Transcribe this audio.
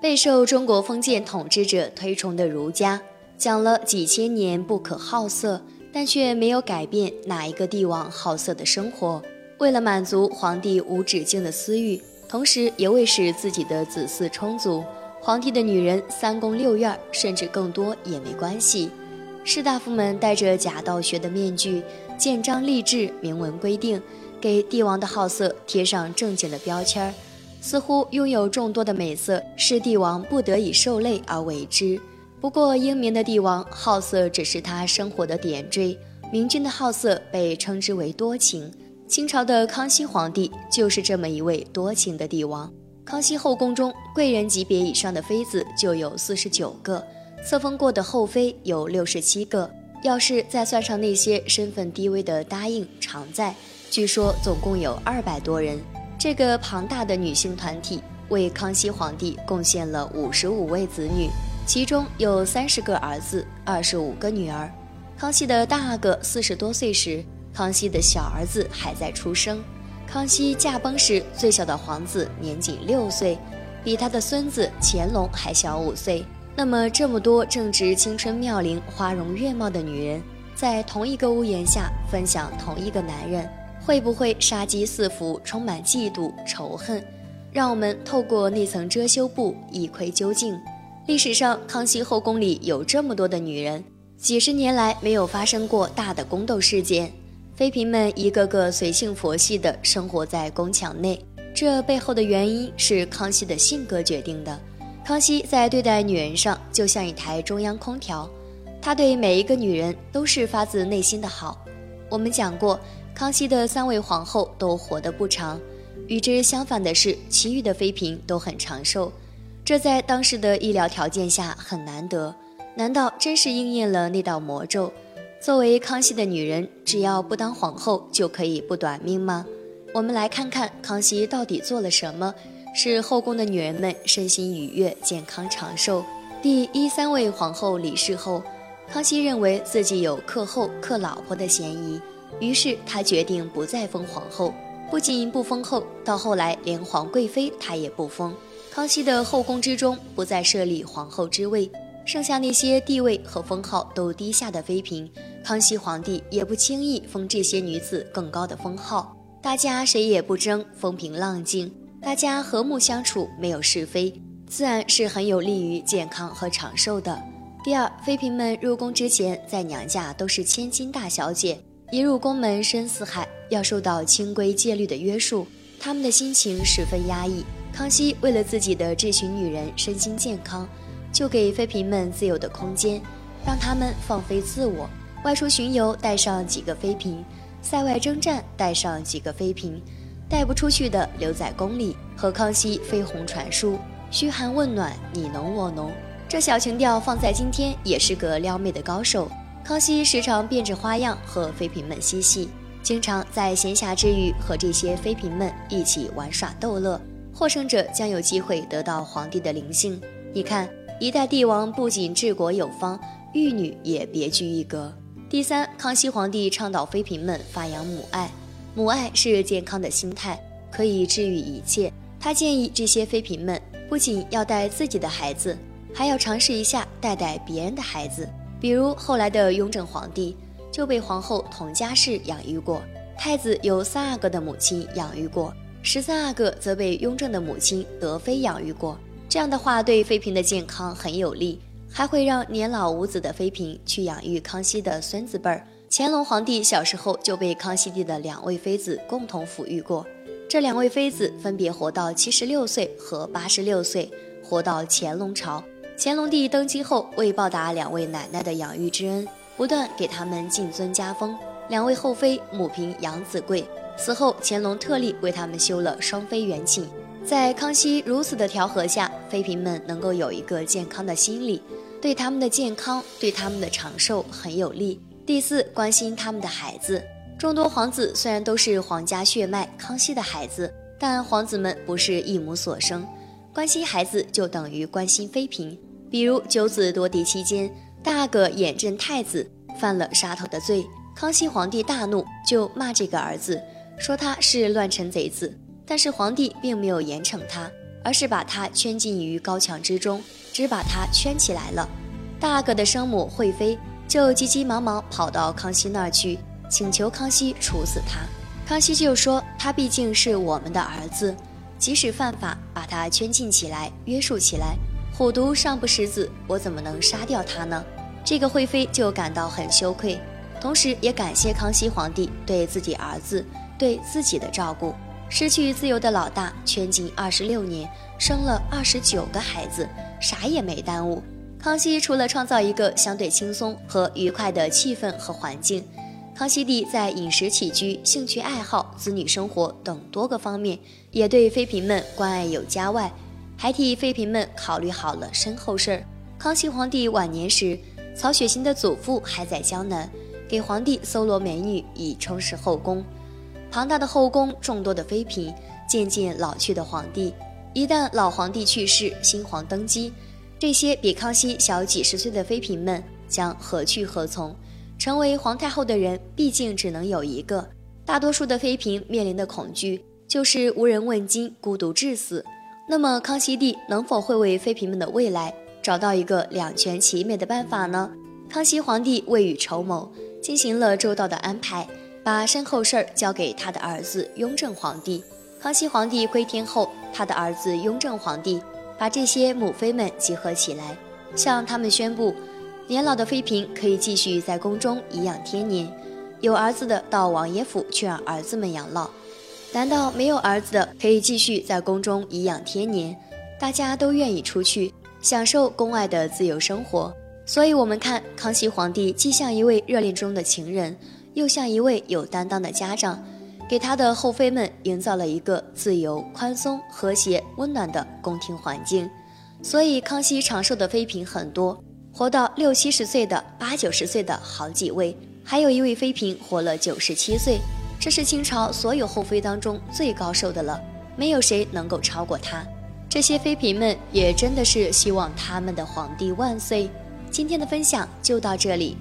备受中国封建统治者推崇的儒家，讲了几千年不可好色，但却没有改变哪一个帝王好色的生活。为了满足皇帝无止境的私欲，同时也为使自己的子嗣充足，皇帝的女人三宫六院，甚至更多也没关系。士大夫们戴着假道学的面具，建章立制，明文规定，给帝王的好色贴上正经的标签儿。似乎拥有众多的美色是帝王不得已受累而为之。不过英明的帝王好色只是他生活的点缀，明君的好色被称之为多情。清朝的康熙皇帝就是这么一位多情的帝王。康熙后宫中贵人级别以上的妃子就有四十九个，册封过的后妃有六十七个。要是再算上那些身份低微的答应、常在，据说总共有二百多人。这个庞大的女性团体为康熙皇帝贡献了五十五位子女，其中有三十个儿子，二十五个女儿。康熙的大阿哥四十多岁时，康熙的小儿子还在出生。康熙驾崩时，最小的皇子年仅六岁，比他的孙子乾隆还小五岁。那么，这么多正值青春妙龄、花容月貌的女人，在同一个屋檐下分享同一个男人。会不会杀机四伏，充满嫉妒仇恨？让我们透过那层遮羞布一窥究竟。历史上，康熙后宫里有这么多的女人，几十年来没有发生过大的宫斗事件，妃嫔们一个个随性佛系地生活在宫墙内。这背后的原因是康熙的性格决定的。康熙在对待女人上就像一台中央空调，他对每一个女人都是发自内心的好。我们讲过。康熙的三位皇后都活得不长，与之相反的是，其余的妃嫔都很长寿，这在当时的医疗条件下很难得。难道真是应验了那道魔咒？作为康熙的女人，只要不当皇后就可以不短命吗？我们来看看康熙到底做了什么，使后宫的女人们身心愉悦、健康长寿。第一三位皇后李氏后，康熙认为自己有克后、克老婆的嫌疑。于是他决定不再封皇后，不仅不封后，到后来连皇贵妃他也不封。康熙的后宫之中不再设立皇后之位，剩下那些地位和封号都低下的妃嫔，康熙皇帝也不轻易封这些女子更高的封号。大家谁也不争，风平浪静，大家和睦相处，没有是非，自然是很有利于健康和长寿的。第二，妃嫔们入宫之前，在娘家都是千金大小姐。一入宫门深似海，要受到清规戒律的约束，他们的心情十分压抑。康熙为了自己的这群女人身心健康，就给妃嫔们自由的空间，让她们放飞自我，外出巡游带上几个妃嫔，塞外征战带上几个妃嫔，带不出去的留在宫里和康熙飞鸿传书，嘘寒问暖，你侬我侬。这小情调放在今天也是个撩妹的高手。康熙时常变着花样和妃嫔们嬉戏，经常在闲暇之余和这些妃嫔们一起玩耍逗乐，获胜者将有机会得到皇帝的灵性。你看，一代帝王不仅治国有方，玉女也别具一格。第三，康熙皇帝倡导妃嫔们发扬母爱，母爱是健康的心态，可以治愈一切。他建议这些妃嫔们不仅要带自己的孩子，还要尝试一下带带别人的孩子。比如后来的雍正皇帝就被皇后佟佳氏养育过，太子由三阿哥的母亲养育过，十三阿哥则被雍正的母亲德妃养育过。这样的话对妃嫔的健康很有利，还会让年老无子的妃嫔去养育康熙的孙子辈儿。乾隆皇帝小时候就被康熙帝的两位妃子共同抚育过，这两位妃子分别活到七十六岁和八十六岁，活到乾隆朝。乾隆帝登基后，为报答两位奶奶的养育之恩，不断给他们进尊加封。两位后妃母凭养子贵死后，乾隆特例为他们修了双妃园寝。在康熙如此的调和下，妃嫔们能够有一个健康的心理，对他们的健康、对他们的长寿很有利。第四，关心他们的孩子。众多皇子虽然都是皇家血脉康熙的孩子，但皇子们不是一母所生，关心孩子就等于关心妃嫔。比如九子夺嫡期间，大阿哥眼镇太子犯了杀头的罪，康熙皇帝大怒，就骂这个儿子，说他是乱臣贼子。但是皇帝并没有严惩他，而是把他圈禁于高墙之中，只把他圈起来了。大阿哥的生母惠妃就急急忙忙跑到康熙那儿去，请求康熙处死他。康熙就说：“他毕竟是我们的儿子，即使犯法，把他圈禁起来，约束起来，虎毒尚不食子，我怎么能杀掉他呢？”这个惠妃就感到很羞愧，同时也感谢康熙皇帝对自己儿子、对自己的照顾。失去自由的老大圈禁二十六年，生了二十九个孩子，啥也没耽误。康熙除了创造一个相对轻松和愉快的气氛和环境。康熙帝在饮食起居、兴趣爱好、子女生活等多个方面，也对妃嫔们关爱有加外，还替妃嫔们考虑好了身后事儿。康熙皇帝晚年时，曹雪芹的祖父还在江南，给皇帝搜罗美女以充实后宫。庞大的后宫，众多的妃嫔，渐渐老去的皇帝，一旦老皇帝去世，新皇登基，这些比康熙小几十岁的妃嫔们将何去何从？成为皇太后的人，毕竟只能有一个。大多数的妃嫔面临的恐惧就是无人问津，孤独致死。那么，康熙帝能否会为妃嫔们的未来找到一个两全其美的办法呢？康熙皇帝未雨绸缪，进行了周到的安排，把身后事儿交给他的儿子雍正皇帝。康熙皇帝归天后，他的儿子雍正皇帝把这些母妃们集合起来，向他们宣布。年老的妃嫔可以继续在宫中颐养天年，有儿子的到王爷府去让儿子们养老。难道没有儿子的可以继续在宫中颐养天年？大家都愿意出去享受宫外的自由生活。所以，我们看康熙皇帝既像一位热恋中的情人，又像一位有担当的家长，给他的后妃们营造了一个自由、宽松、和谐、温暖的宫廷环境。所以，康熙长寿的妃嫔很多。活到六七十岁的、八九十岁的好几位，还有一位妃嫔活了九十七岁，这是清朝所有后妃当中最高寿的了，没有谁能够超过她。这些妃嫔们也真的是希望他们的皇帝万岁。今天的分享就到这里。